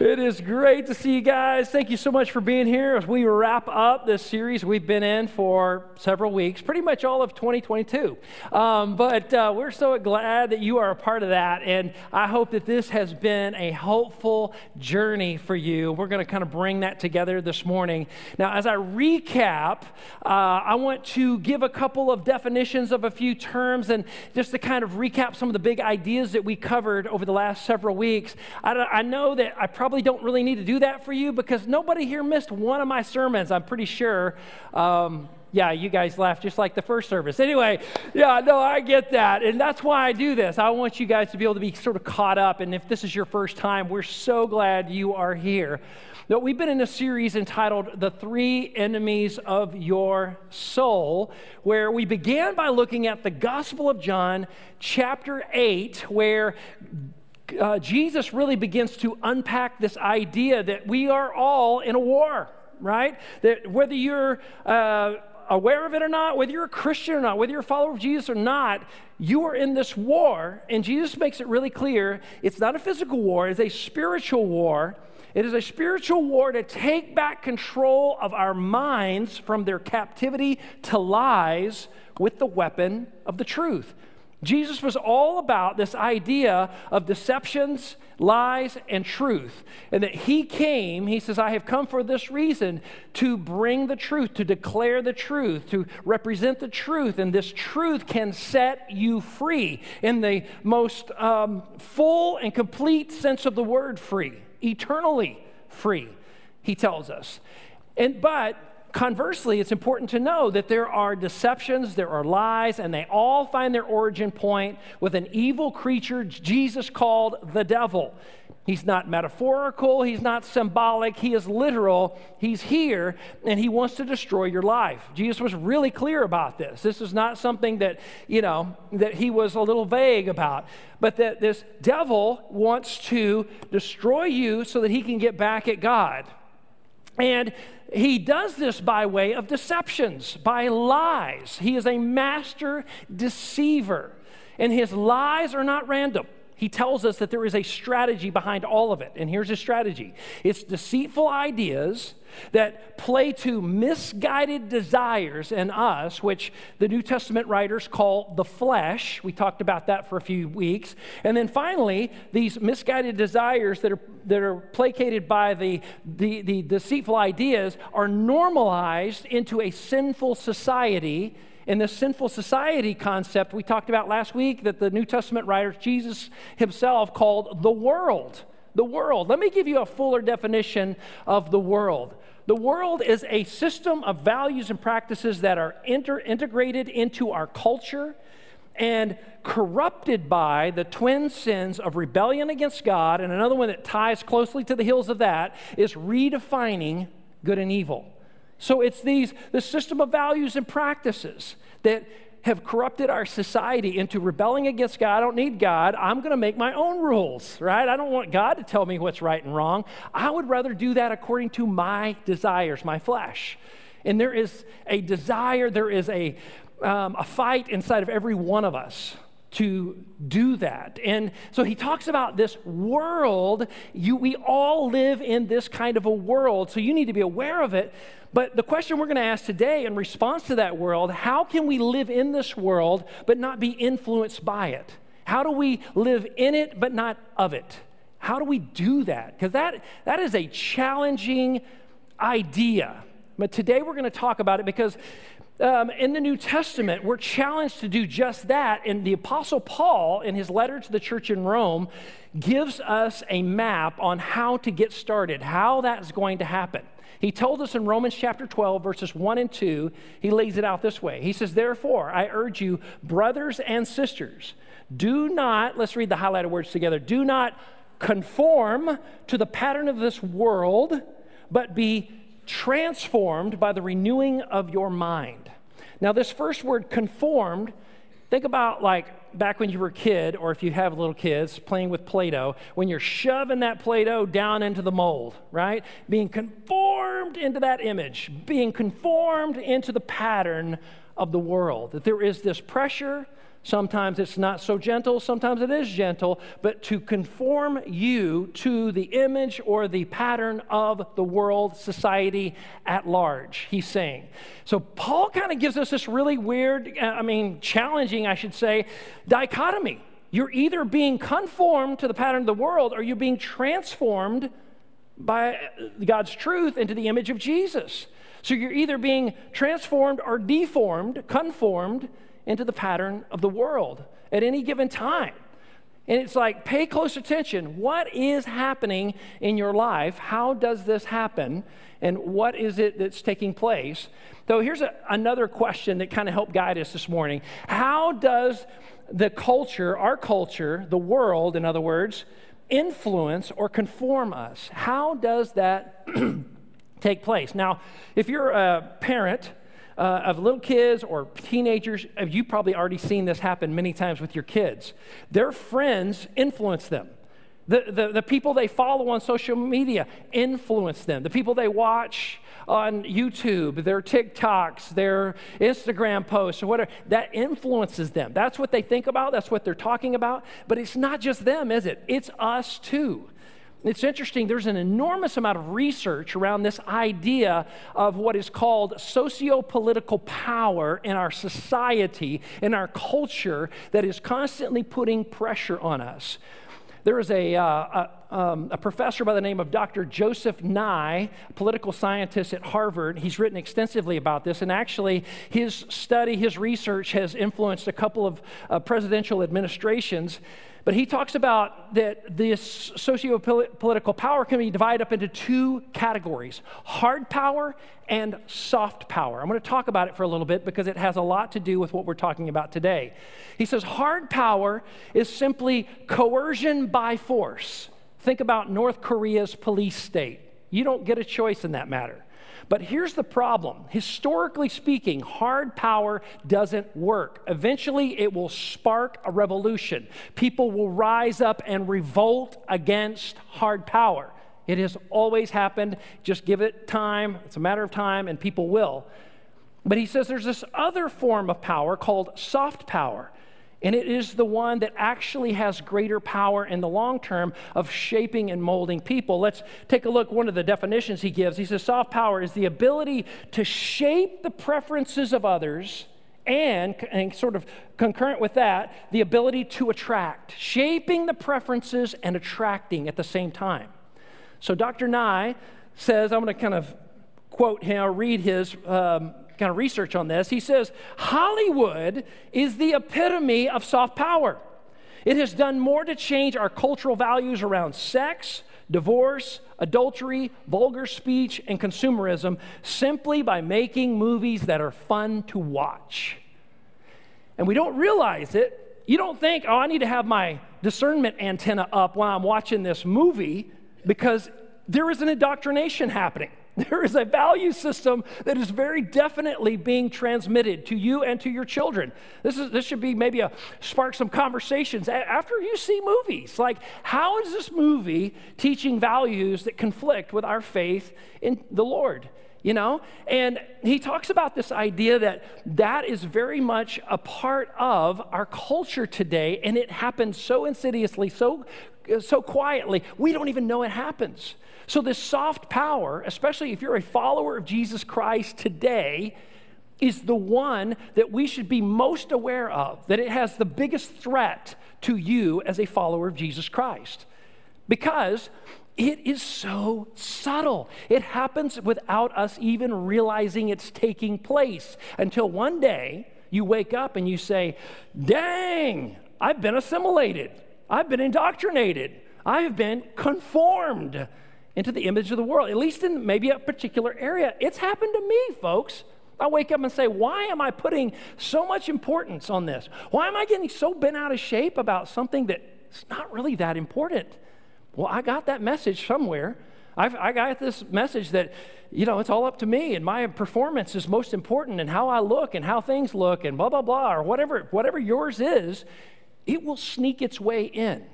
It is great to see you guys. Thank you so much for being here as we wrap up this series we've been in for several weeks, pretty much all of 2022. Um, but uh, we're so glad that you are a part of that. And I hope that this has been a helpful journey for you. We're going to kind of bring that together this morning. Now, as I recap, uh, I want to give a couple of definitions of a few terms and just to kind of recap some of the big ideas that we covered over the last several weeks. I, I know that I probably probably don't really need to do that for you because nobody here missed one of my sermons, I'm pretty sure. Um, yeah, you guys laughed just like the first service. Anyway, yeah, no, I get that. And that's why I do this. I want you guys to be able to be sort of caught up. And if this is your first time, we're so glad you are here. But we've been in a series entitled The Three Enemies of Your Soul, where we began by looking at the Gospel of John, chapter 8, where uh, Jesus really begins to unpack this idea that we are all in a war, right? That whether you're uh, aware of it or not, whether you're a Christian or not, whether you're a follower of Jesus or not, you are in this war. And Jesus makes it really clear it's not a physical war, it's a spiritual war. It is a spiritual war to take back control of our minds from their captivity to lies with the weapon of the truth. Jesus was all about this idea of deceptions, lies, and truth. And that he came, he says, I have come for this reason to bring the truth, to declare the truth, to represent the truth. And this truth can set you free in the most um, full and complete sense of the word free, eternally free, he tells us. And but Conversely, it's important to know that there are deceptions, there are lies, and they all find their origin point with an evil creature Jesus called the devil. He's not metaphorical, he's not symbolic, he is literal. He's here and he wants to destroy your life. Jesus was really clear about this. This is not something that, you know, that he was a little vague about, but that this devil wants to destroy you so that he can get back at God. And he does this by way of deceptions, by lies. He is a master deceiver, and his lies are not random. He tells us that there is a strategy behind all of it. And here's his strategy it's deceitful ideas that play to misguided desires in us, which the New Testament writers call the flesh. We talked about that for a few weeks. And then finally, these misguided desires that are, that are placated by the, the, the deceitful ideas are normalized into a sinful society. In the sinful society concept we talked about last week, that the New Testament writers, Jesus himself, called the world the world. Let me give you a fuller definition of the world. The world is a system of values and practices that are inter- integrated into our culture and corrupted by the twin sins of rebellion against God. And another one that ties closely to the heels of that is redefining good and evil. So it's these the system of values and practices that have corrupted our society into rebelling against God. I don't need God. I'm going to make my own rules, right? I don't want God to tell me what's right and wrong. I would rather do that according to my desires, my flesh. And there is a desire, there is a, um, a fight inside of every one of us to do that. And so he talks about this world. You, we all live in this kind of a world, so you need to be aware of it. But the question we're going to ask today in response to that world how can we live in this world but not be influenced by it? How do we live in it but not of it? How do we do that? Because that, that is a challenging idea. But today we're going to talk about it because um, in the New Testament, we're challenged to do just that. And the Apostle Paul, in his letter to the church in Rome, gives us a map on how to get started, how that's going to happen. He told us in Romans chapter 12, verses 1 and 2, he lays it out this way. He says, Therefore, I urge you, brothers and sisters, do not, let's read the highlighted words together, do not conform to the pattern of this world, but be transformed by the renewing of your mind. Now, this first word, conformed, think about like back when you were a kid, or if you have little kids playing with Play Doh, when you're shoving that Play Doh down into the mold, right? Being conformed into that image, being conformed into the pattern of the world. That there is this pressure Sometimes it's not so gentle, sometimes it is gentle, but to conform you to the image or the pattern of the world, society at large, he's saying. So Paul kind of gives us this really weird, uh, I mean, challenging, I should say, dichotomy. You're either being conformed to the pattern of the world or you're being transformed by God's truth into the image of Jesus. So you're either being transformed or deformed, conformed into the pattern of the world at any given time. And it's like, pay close attention. What is happening in your life? How does this happen? And what is it that's taking place? So here's a, another question that kind of helped guide us this morning. How does the culture, our culture, the world, in other words, influence or conform us? How does that take place? Now, if you're a parent, uh, of little kids or teenagers, uh, you've probably already seen this happen many times with your kids. Their friends influence them. The, the, the people they follow on social media influence them. The people they watch on YouTube, their TikToks, their Instagram posts, or whatever, that influences them. That's what they think about, that's what they're talking about. But it's not just them, is it? It's us too. It's interesting, there's an enormous amount of research around this idea of what is called socio political power in our society, in our culture, that is constantly putting pressure on us. There is a, uh, a, um, a, professor by the name of Dr. Joseph Nye, political scientist at Harvard. He's written extensively about this, and actually, his study, his research has influenced a couple of uh, presidential administrations. But he talks about that this socio political power can be divided up into two categories hard power and soft power. I'm going to talk about it for a little bit because it has a lot to do with what we're talking about today. He says hard power is simply coercion by force. Think about North Korea's police state. You don't get a choice in that matter. But here's the problem historically speaking, hard power doesn't work. Eventually, it will spark a revolution. People will rise up and revolt against hard power. It has always happened. Just give it time, it's a matter of time, and people will. But he says there's this other form of power called soft power. And it is the one that actually has greater power in the long term of shaping and molding people. Let's take a look one of the definitions he gives. He says soft power is the ability to shape the preferences of others and, and sort of concurrent with that, the ability to attract, shaping the preferences and attracting at the same time. So Dr. Nye says, I'm going to kind of quote him or read his um, kind of research on this. He says Hollywood is the epitome of soft power. It has done more to change our cultural values around sex, divorce, adultery, vulgar speech, and consumerism simply by making movies that are fun to watch. And we don't realize it. You don't think, oh, I need to have my discernment antenna up while I'm watching this movie because there is an indoctrination happening. There is a value system that is very definitely being transmitted to you and to your children. This, is, this should be maybe a spark some conversations after you see movies. Like, how is this movie teaching values that conflict with our faith in the Lord? You know? And he talks about this idea that that is very much a part of our culture today, and it happens so insidiously, so, so quietly, we don't even know it happens. So, this soft power, especially if you're a follower of Jesus Christ today, is the one that we should be most aware of, that it has the biggest threat to you as a follower of Jesus Christ. Because it is so subtle. It happens without us even realizing it's taking place until one day you wake up and you say, Dang, I've been assimilated. I've been indoctrinated. I have been conformed into the image of the world, at least in maybe a particular area. It's happened to me, folks. I wake up and say, Why am I putting so much importance on this? Why am I getting so bent out of shape about something that's not really that important? Well, I got that message somewhere. I've, I got this message that, you know, it's all up to me and my performance is most important and how I look and how things look and blah, blah, blah, or whatever, whatever yours is, it will sneak its way in.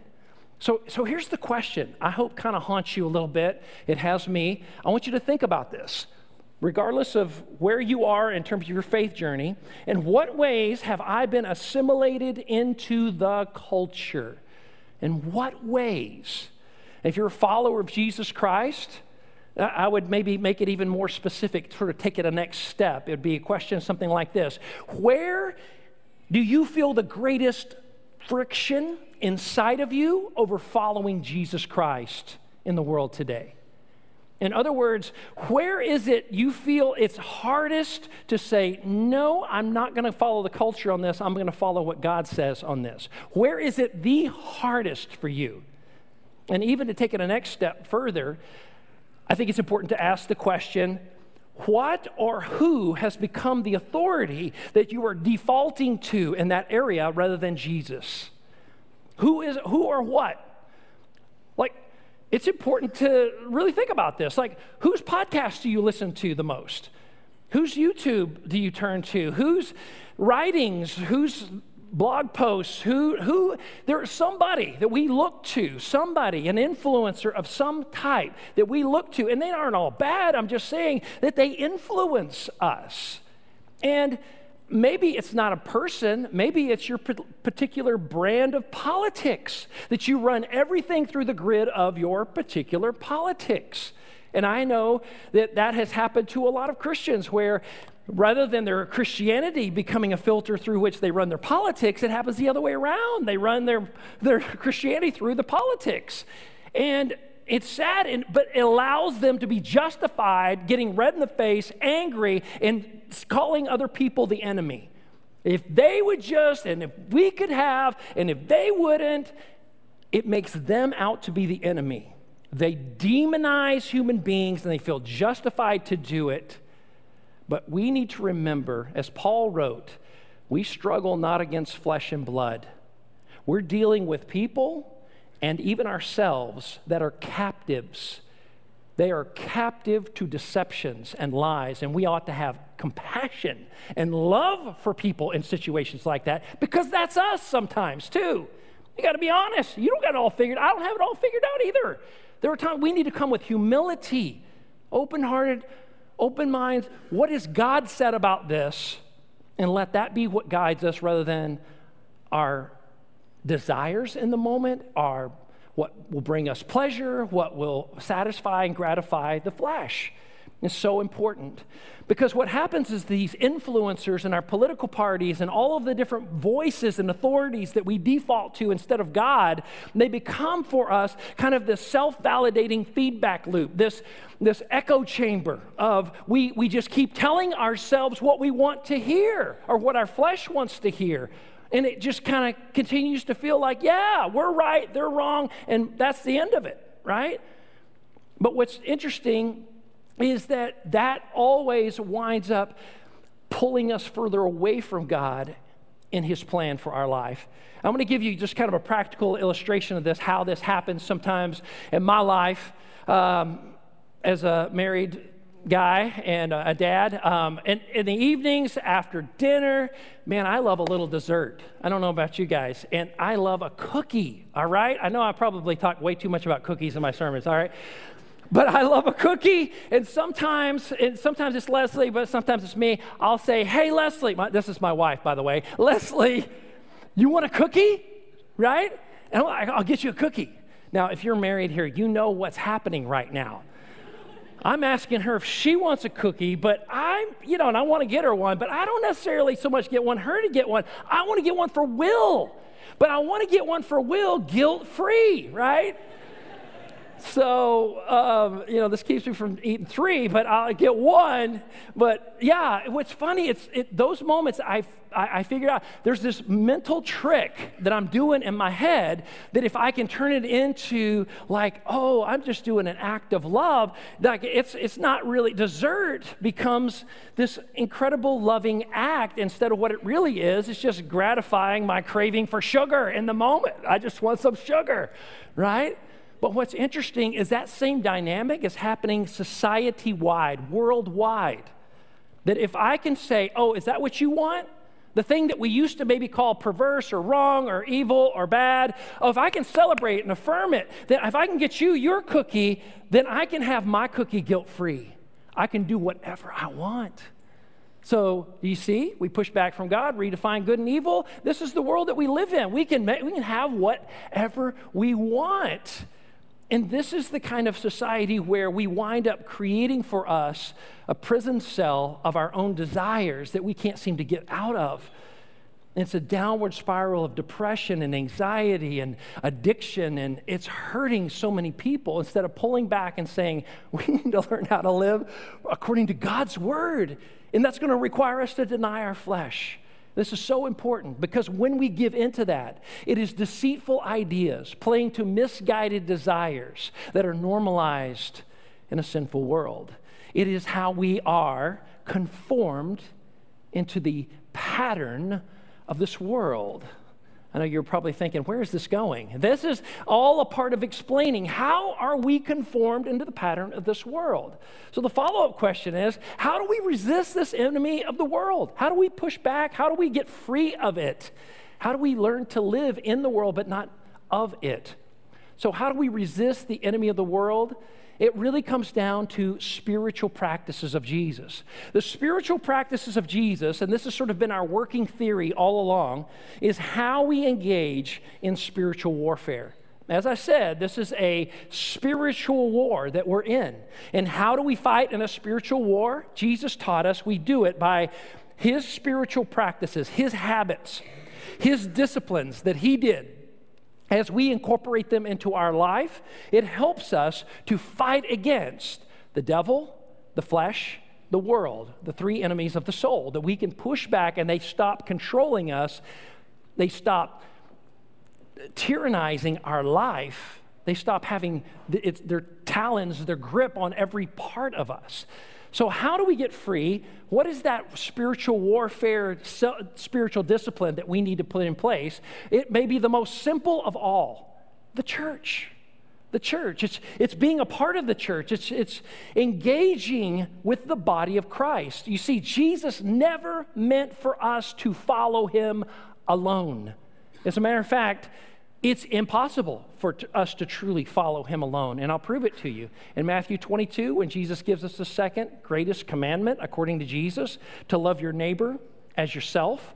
So, so here's the question I hope kind of haunts you a little bit. It has me. I want you to think about this. Regardless of where you are in terms of your faith journey, in what ways have I been assimilated into the culture? In what ways? If you're a follower of Jesus Christ, I would maybe make it even more specific, sort of take it a next step. It would be a question something like this Where do you feel the greatest friction inside of you over following Jesus Christ in the world today? In other words, where is it you feel it's hardest to say, no, I'm not going to follow the culture on this, I'm going to follow what God says on this? Where is it the hardest for you? And even to take it a next step further, I think it's important to ask the question what or who has become the authority that you are defaulting to in that area rather than Jesus? Who is who or what? Like it's important to really think about this. Like whose podcast do you listen to the most? Whose YouTube do you turn to? Whose writings, whose blog posts, who, who, there's somebody that we look to, somebody, an influencer of some type that we look to, and they aren't all bad. I'm just saying that they influence us. And maybe it's not a person, maybe it's your particular brand of politics that you run everything through the grid of your particular politics. And I know that that has happened to a lot of Christians where rather than their Christianity becoming a filter through which they run their politics, it happens the other way around. They run their, their Christianity through the politics. And it's sad, and, but it allows them to be justified getting red in the face, angry, and calling other people the enemy. If they would just, and if we could have, and if they wouldn't, it makes them out to be the enemy. They demonize human beings and they feel justified to do it. But we need to remember, as Paul wrote, we struggle not against flesh and blood. We're dealing with people and even ourselves that are captives. They are captive to deceptions and lies, and we ought to have compassion and love for people in situations like that because that's us sometimes too. You got to be honest. You don't got it all figured. I don't have it all figured out either. There are times we need to come with humility, open hearted, open minds. What has God said about this? And let that be what guides us rather than our desires in the moment, are what will bring us pleasure, what will satisfy and gratify the flesh is so important. Because what happens is these influencers in our political parties and all of the different voices and authorities that we default to instead of God, they become for us kind of this self validating feedback loop, this, this echo chamber of we, we just keep telling ourselves what we want to hear or what our flesh wants to hear. And it just kind of continues to feel like, yeah, we're right, they're wrong, and that's the end of it, right? But what's interesting is that that always winds up pulling us further away from God in His plan for our life. I'm going to give you just kind of a practical illustration of this, how this happens sometimes in my life um, as a married guy and a dad. Um, and in the evenings after dinner, man, I love a little dessert. I don't know about you guys. And I love a cookie, all right? I know I probably talk way too much about cookies in my sermons, all right? but I love a cookie. And sometimes, and sometimes it's Leslie, but sometimes it's me. I'll say, Hey, Leslie, my, this is my wife, by the way. Leslie, you want a cookie? Right? And I'll, I'll get you a cookie. Now, if you're married here, you know what's happening right now. I'm asking her if she wants a cookie, but I'm, you know, and I want to get her one, but I don't necessarily so much get one, her to get one. I want to get one for Will, but I want to get one for Will guilt free, right? So, um, you know, this keeps me from eating three, but I'll get one. But yeah, what's funny, it's it, those moments I, I, I figured out there's this mental trick that I'm doing in my head that if I can turn it into like, oh, I'm just doing an act of love, like it's, it's not really, dessert becomes this incredible loving act instead of what it really is. It's just gratifying my craving for sugar in the moment. I just want some sugar, right? But what's interesting is that same dynamic is happening society wide, worldwide. That if I can say, oh, is that what you want? The thing that we used to maybe call perverse or wrong or evil or bad, oh, if I can celebrate and affirm it, that if I can get you your cookie, then I can have my cookie guilt free. I can do whatever I want. So, do you see? We push back from God, redefine good and evil. This is the world that we live in. We can, we can have whatever we want. And this is the kind of society where we wind up creating for us a prison cell of our own desires that we can't seem to get out of. it's a downward spiral of depression and anxiety and addiction, and it's hurting so many people instead of pulling back and saying, we need to learn how to live according to God's word. And that's going to require us to deny our flesh. This is so important because when we give into that, it is deceitful ideas playing to misguided desires that are normalized in a sinful world. It is how we are conformed into the pattern of this world. I know you're probably thinking, where is this going? This is all a part of explaining how are we conformed into the pattern of this world. So the follow-up question is, how do we resist this enemy of the world? How do we push back? How do we get free of it? How do we learn to live in the world but not of it? So how do we resist the enemy of the world? It really comes down to spiritual practices of Jesus. The spiritual practices of Jesus, and this has sort of been our working theory all along, is how we engage in spiritual warfare. As I said, this is a spiritual war that we're in. And how do we fight in a spiritual war? Jesus taught us we do it by his spiritual practices, his habits, his disciplines that he did as we incorporate them into our life, it helps us to fight against the devil, the flesh, the world, the three enemies of the soul, that we can push back and they stop controlling us. They stop tyrannizing our life. They stop having their talons, their grip on every part of us. So, how do we get free? What is that spiritual warfare, spiritual discipline that we need to put in place? It may be the most simple of all the church. The church. It's, it's being a part of the church, it's, it's engaging with the body of Christ. You see, Jesus never meant for us to follow him alone. As a matter of fact, it's impossible for t- us to truly follow him alone. And I'll prove it to you. In Matthew 22, when Jesus gives us the second greatest commandment, according to Jesus, to love your neighbor as yourself,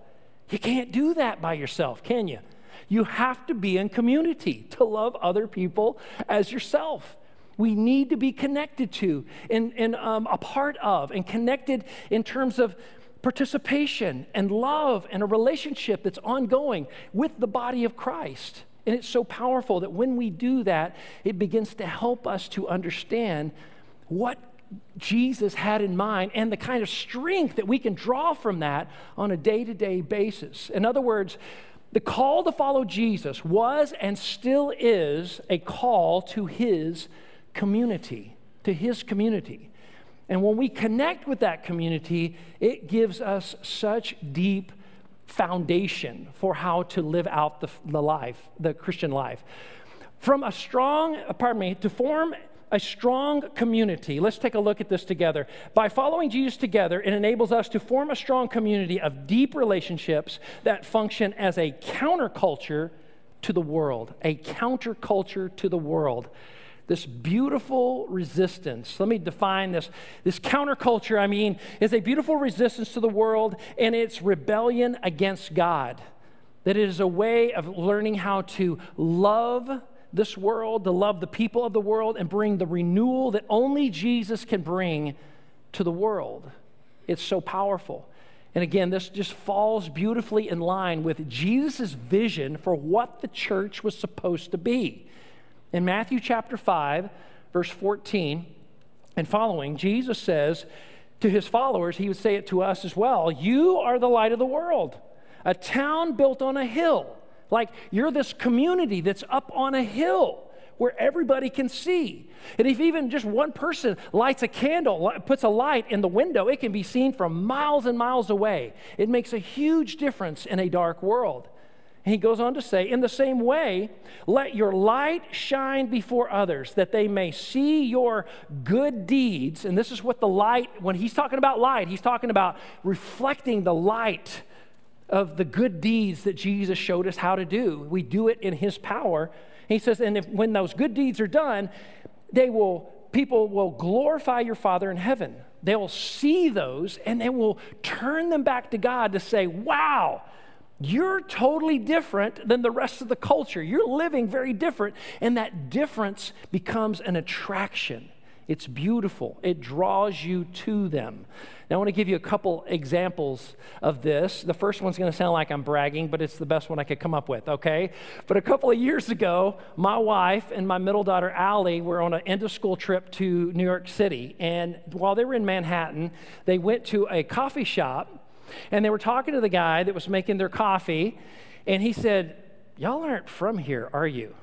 you can't do that by yourself, can you? You have to be in community to love other people as yourself. We need to be connected to and, and um, a part of and connected in terms of participation and love and a relationship that's ongoing with the body of Christ. And it's so powerful that when we do that, it begins to help us to understand what Jesus had in mind and the kind of strength that we can draw from that on a day to day basis. In other words, the call to follow Jesus was and still is a call to his community, to his community. And when we connect with that community, it gives us such deep foundation for how to live out the, the life, the Christian life. From a strong, pardon me, to form a strong community. Let's take a look at this together. By following Jesus together, it enables us to form a strong community of deep relationships that function as a counterculture to the world, a counterculture to the world this beautiful resistance. Let me define this. This counterculture, I mean, is a beautiful resistance to the world and its rebellion against God. That it is a way of learning how to love this world, to love the people of the world, and bring the renewal that only Jesus can bring to the world. It's so powerful. And again, this just falls beautifully in line with Jesus' vision for what the church was supposed to be. In Matthew chapter 5, verse 14 and following, Jesus says to his followers, he would say it to us as well You are the light of the world, a town built on a hill. Like you're this community that's up on a hill where everybody can see. And if even just one person lights a candle, puts a light in the window, it can be seen from miles and miles away. It makes a huge difference in a dark world. And he goes on to say, In the same way, let your light shine before others, that they may see your good deeds. And this is what the light, when he's talking about light, he's talking about reflecting the light of the good deeds that Jesus showed us how to do. We do it in his power. he says, and if, when those good deeds are done, they will, people will glorify your Father in heaven. They will see those and they will turn them back to God to say, wow, you're totally different than the rest of the culture. You're living very different, and that difference becomes an attraction. It's beautiful, it draws you to them. Now, I want to give you a couple examples of this. The first one's going to sound like I'm bragging, but it's the best one I could come up with, okay? But a couple of years ago, my wife and my middle daughter, Allie, were on an end of school trip to New York City. And while they were in Manhattan, they went to a coffee shop and they were talking to the guy that was making their coffee, and he said, Y'all aren't from here, are you?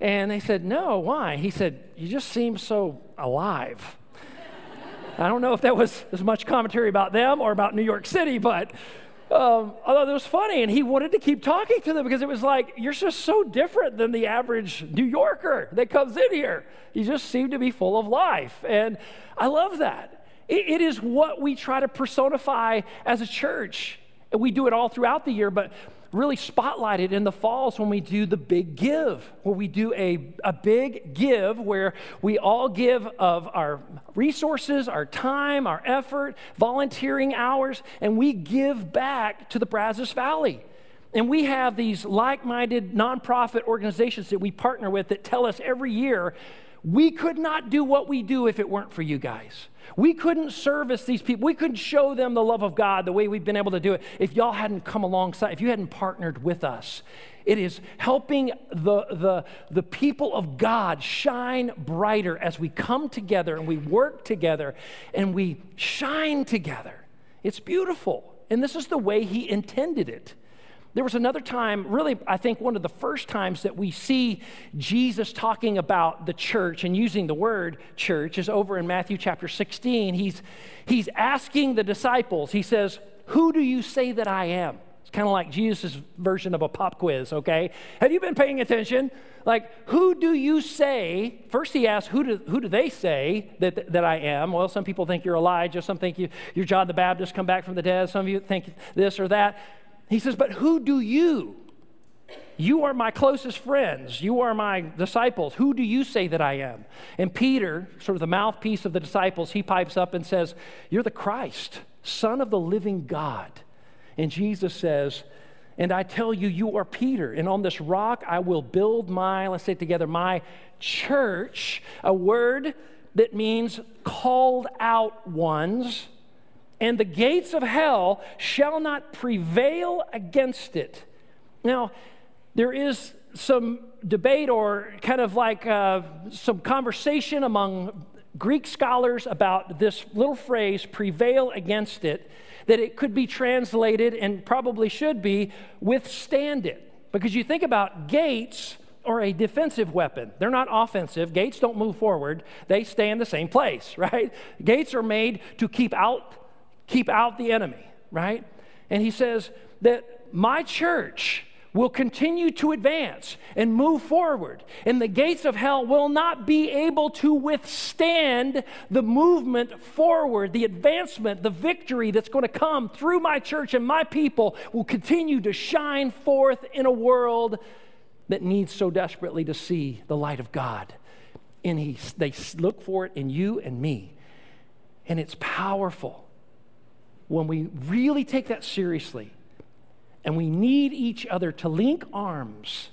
And they said, No, why? He said, You just seem so alive. I don't know if that was as much commentary about them or about New York City, but um, although it was funny, and he wanted to keep talking to them because it was like, You're just so different than the average New Yorker that comes in here. You just seem to be full of life. And I love that. It is what we try to personify as a church. And we do it all throughout the year, but really spotlight it in the falls when we do the big give, where we do a, a big give where we all give of our resources, our time, our effort, volunteering hours, and we give back to the Brazos Valley. And we have these like minded nonprofit organizations that we partner with that tell us every year we could not do what we do if it weren't for you guys. We couldn't service these people. We couldn't show them the love of God the way we've been able to do it if y'all hadn't come alongside, if you hadn't partnered with us. It is helping the, the, the people of God shine brighter as we come together and we work together and we shine together. It's beautiful. And this is the way He intended it. There was another time, really, I think one of the first times that we see Jesus talking about the church and using the word church is over in Matthew chapter 16. He's, he's asking the disciples, he says, Who do you say that I am? It's kind of like Jesus' version of a pop quiz, okay? Have you been paying attention? Like, who do you say? First, he asks, who do, who do they say that, that I am? Well, some people think you're Elijah. Some think you, you're John the Baptist, come back from the dead. Some of you think this or that. He says, But who do you? You are my closest friends. You are my disciples. Who do you say that I am? And Peter, sort of the mouthpiece of the disciples, he pipes up and says, You're the Christ, Son of the living God. And Jesus says, And I tell you, you are Peter, and on this rock I will build my, let's say it together, my church, a word that means called out ones and the gates of hell shall not prevail against it. Now, there is some debate or kind of like uh, some conversation among Greek scholars about this little phrase, prevail against it, that it could be translated and probably should be withstand it. Because you think about gates are a defensive weapon. They're not offensive. Gates don't move forward, they stay in the same place, right? Gates are made to keep out keep out the enemy, right? And he says that my church will continue to advance and move forward, and the gates of hell will not be able to withstand the movement forward, the advancement, the victory that's going to come through my church and my people will continue to shine forth in a world that needs so desperately to see the light of God. And he, they look for it in you and me, and it's powerful when we really take that seriously and we need each other to link arms,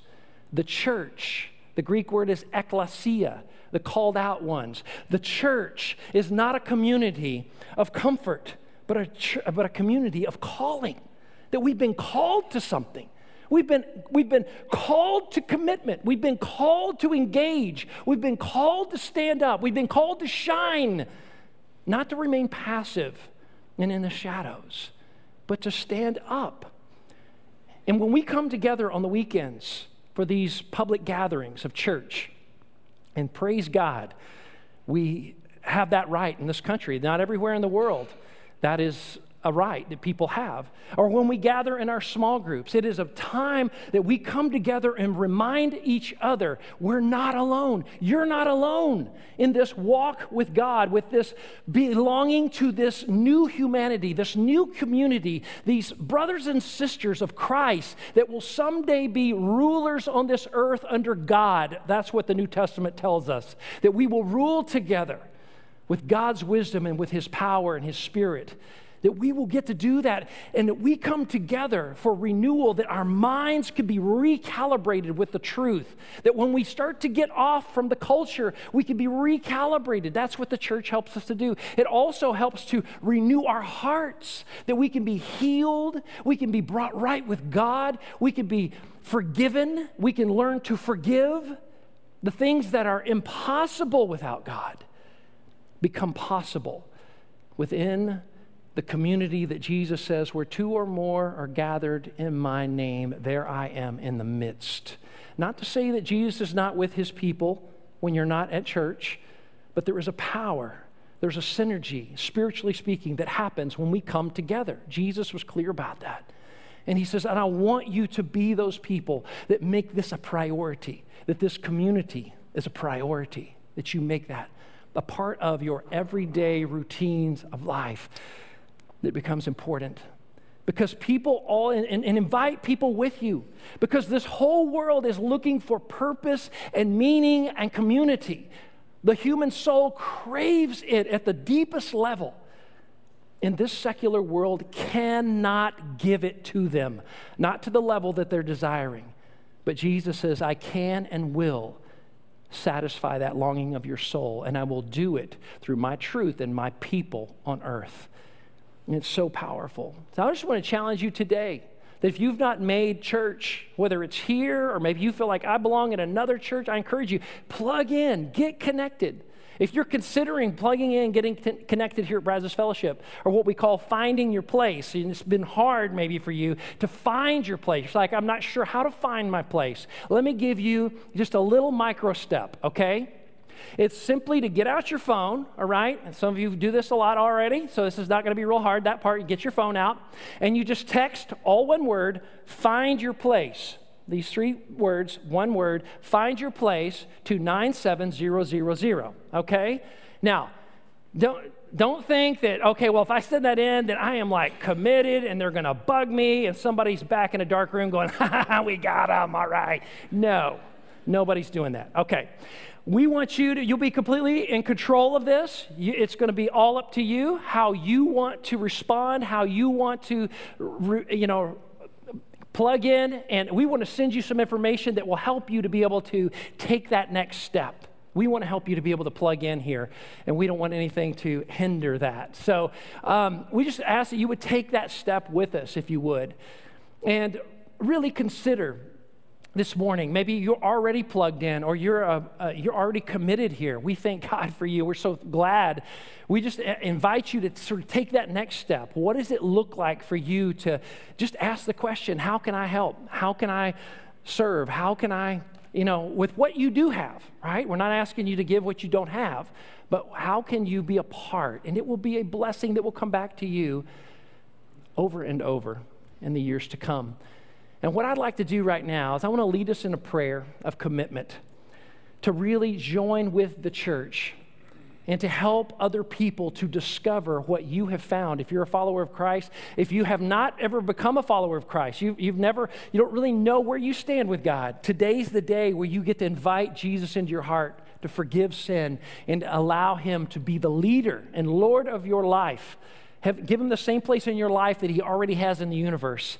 the church, the Greek word is ekklesia, the called out ones. The church is not a community of comfort, but a, ch- but a community of calling, that we've been called to something. We've been, we've been called to commitment. We've been called to engage. We've been called to stand up. We've been called to shine, not to remain passive and in the shadows, but to stand up. And when we come together on the weekends for these public gatherings of church, and praise God, we have that right in this country. Not everywhere in the world that is a right that people have. Or when we gather in our small groups, it is a time that we come together and remind each other we're not alone. You're not alone in this walk with God, with this belonging to this new humanity, this new community, these brothers and sisters of Christ that will someday be rulers on this earth under God. That's what the New Testament tells us, that we will rule together with God's wisdom and with His power and His Spirit that we will get to do that and that we come together for renewal, that our minds could be recalibrated with the truth. That when we start to get off from the culture, we can be recalibrated. That's what the church helps us to do. It also helps to renew our hearts, that we can be healed, we can be brought right with God, we can be forgiven, we can learn to forgive. The things that are impossible without God become possible within the community that Jesus says, where two or more are gathered in my name, there I am in the midst. Not to say that Jesus is not with his people when you're not at church, but there is a power, there's a synergy, spiritually speaking, that happens when we come together. Jesus was clear about that. And he says, and I want you to be those people that make this a priority, that this community is a priority, that you make that a part of your everyday routines of life that becomes important. Because people all and, and, invite people with you. Because this whole world is looking for purpose and meaning and community. The human soul craves it at the deepest level. And this secular world cannot give it to them. Not to the level that they're desiring. But jesus says i can and will satisfy that longing of your soul and i will do it through my truth and my people on earth and it's so powerful. So I just want to challenge you today that if you've not made church, whether it's here or maybe you feel like I belong in another church, I encourage you, plug in, get connected. If you're considering plugging in, getting connected here at Brazos Fellowship, or what we call finding your place, and it's been hard maybe for you to find your place. It's like, I'm not sure how to find my place. Let me give you just a little micro step, okay? It's simply to get out your phone, all right? And some of you do this a lot already, so this is not going to be real hard. That part, you get your phone out, and you just text all one word, find your place. These three words, one word, find your place to 97000, okay? Now, don't, don't think that, okay, well, if I send that in, then I am like committed and they're going to bug me and somebody's back in a dark room going, ha, ha, we got them, all right. No, nobody's doing that. Okay. We want you to, you'll be completely in control of this. it's going to be all up to you how you want to respond, how you want to, you know, plug in. And we want to send you some information that will help you to be able to take that next step. We want to help you to be able to plug in here, and we don't want anything to hinder that. So um, we just ask that you would take that step with us, if you would, and really consider this morning. Maybe you're already plugged in or you're, uh, uh, you're already committed here. We thank God for you. We're so glad. We just uh, invite you to sort of take that next step. What does it look like for you to just ask the question how can I help? How can I serve? How can I, you know, with what you do have, right? We're not asking you to give what you don't have, but how can you be a part? And it will be a blessing that will come back to you over and over in the years to come. And what I'd like to do right now is I want to lead us in a prayer of commitment to really join with the church and to help other people to discover what you have found. If you're a follower of Christ, if you have not ever become a follower of Christ, you, you've never, you don't really know where you stand with God, today's the day where you get to invite Jesus into your heart to forgive sin and allow Him to be the leader and Lord of your life. Have, give Him the same place in your life that He already has in the universe.